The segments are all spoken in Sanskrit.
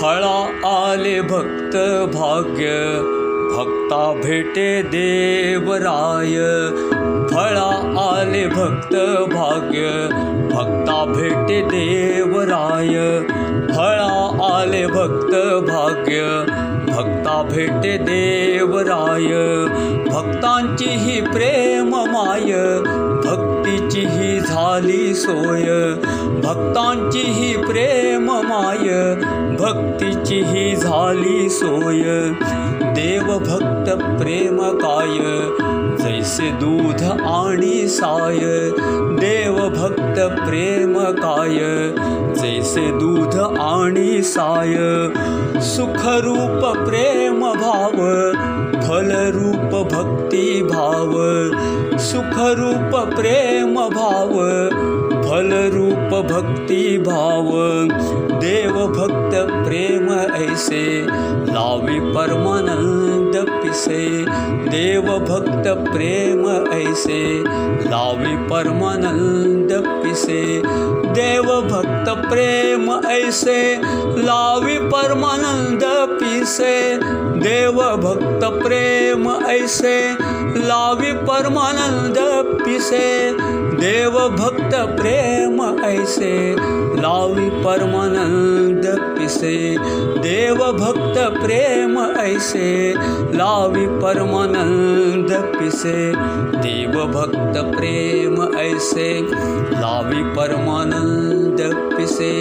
फळा आले भक्त भाग्य। भक्ता भेटे देवराय। फळा आले भक्त भाग्य। भक्ता भेटे देवराय। फळा आले भक्त भाग्य। भक्ता भेटे देवराय। भक्तांची ही प्रेम माय। भक्तीची ही झाली सोय। भक्तांची ही प्रेम माय भक्तीची ही झाली सोय. देव भक्त प्रेम काय जैसे दूध आणि साय. देव भक्त प्रेम काय जैसे दूध आणि साय. सुखरूप प्रेम भाव फलरूप भक्ती भाव सुखरूप प्रेम भाव फलरूप भक्ति भाव, देव भक्त प्रेम ऐसे लावी परमानंद पिसे, देव भक्त प्रेम ऐसे लावी परमानंद पिसे, देव भक्त प्रेम ऐसे लावी परमानंद पिसे, देव भक्त प्रेम ऐसे लावि परमानन्द पिसे देव ऐसे लावी परमानंद पिसे देव भक्त प्रेम ऐसे लावी परमानंद पिसे देव भक्त प्रेम ऐसे लावी परमानंद पिसे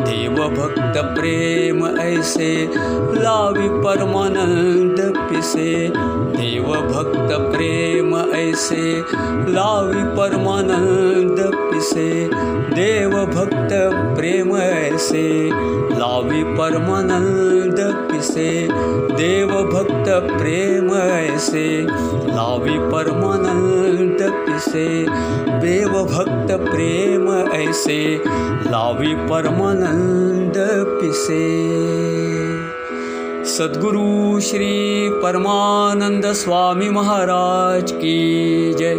देव भक्त प्रेम ऐसे लावी परमानंद पिसे देव भक्त प्रेम ऐसे लावी परमानंद पिसे देव भक्त प्रेम ऐसे लावी परमानंद पिसे देव भक्त प्रेम ऐसे लावी परमानंद पिसे देव भक्त प्रेम ऐसे लावी परमानंद पिसे सद्गुरु श्री परमानंद स्वामी महाराज की जय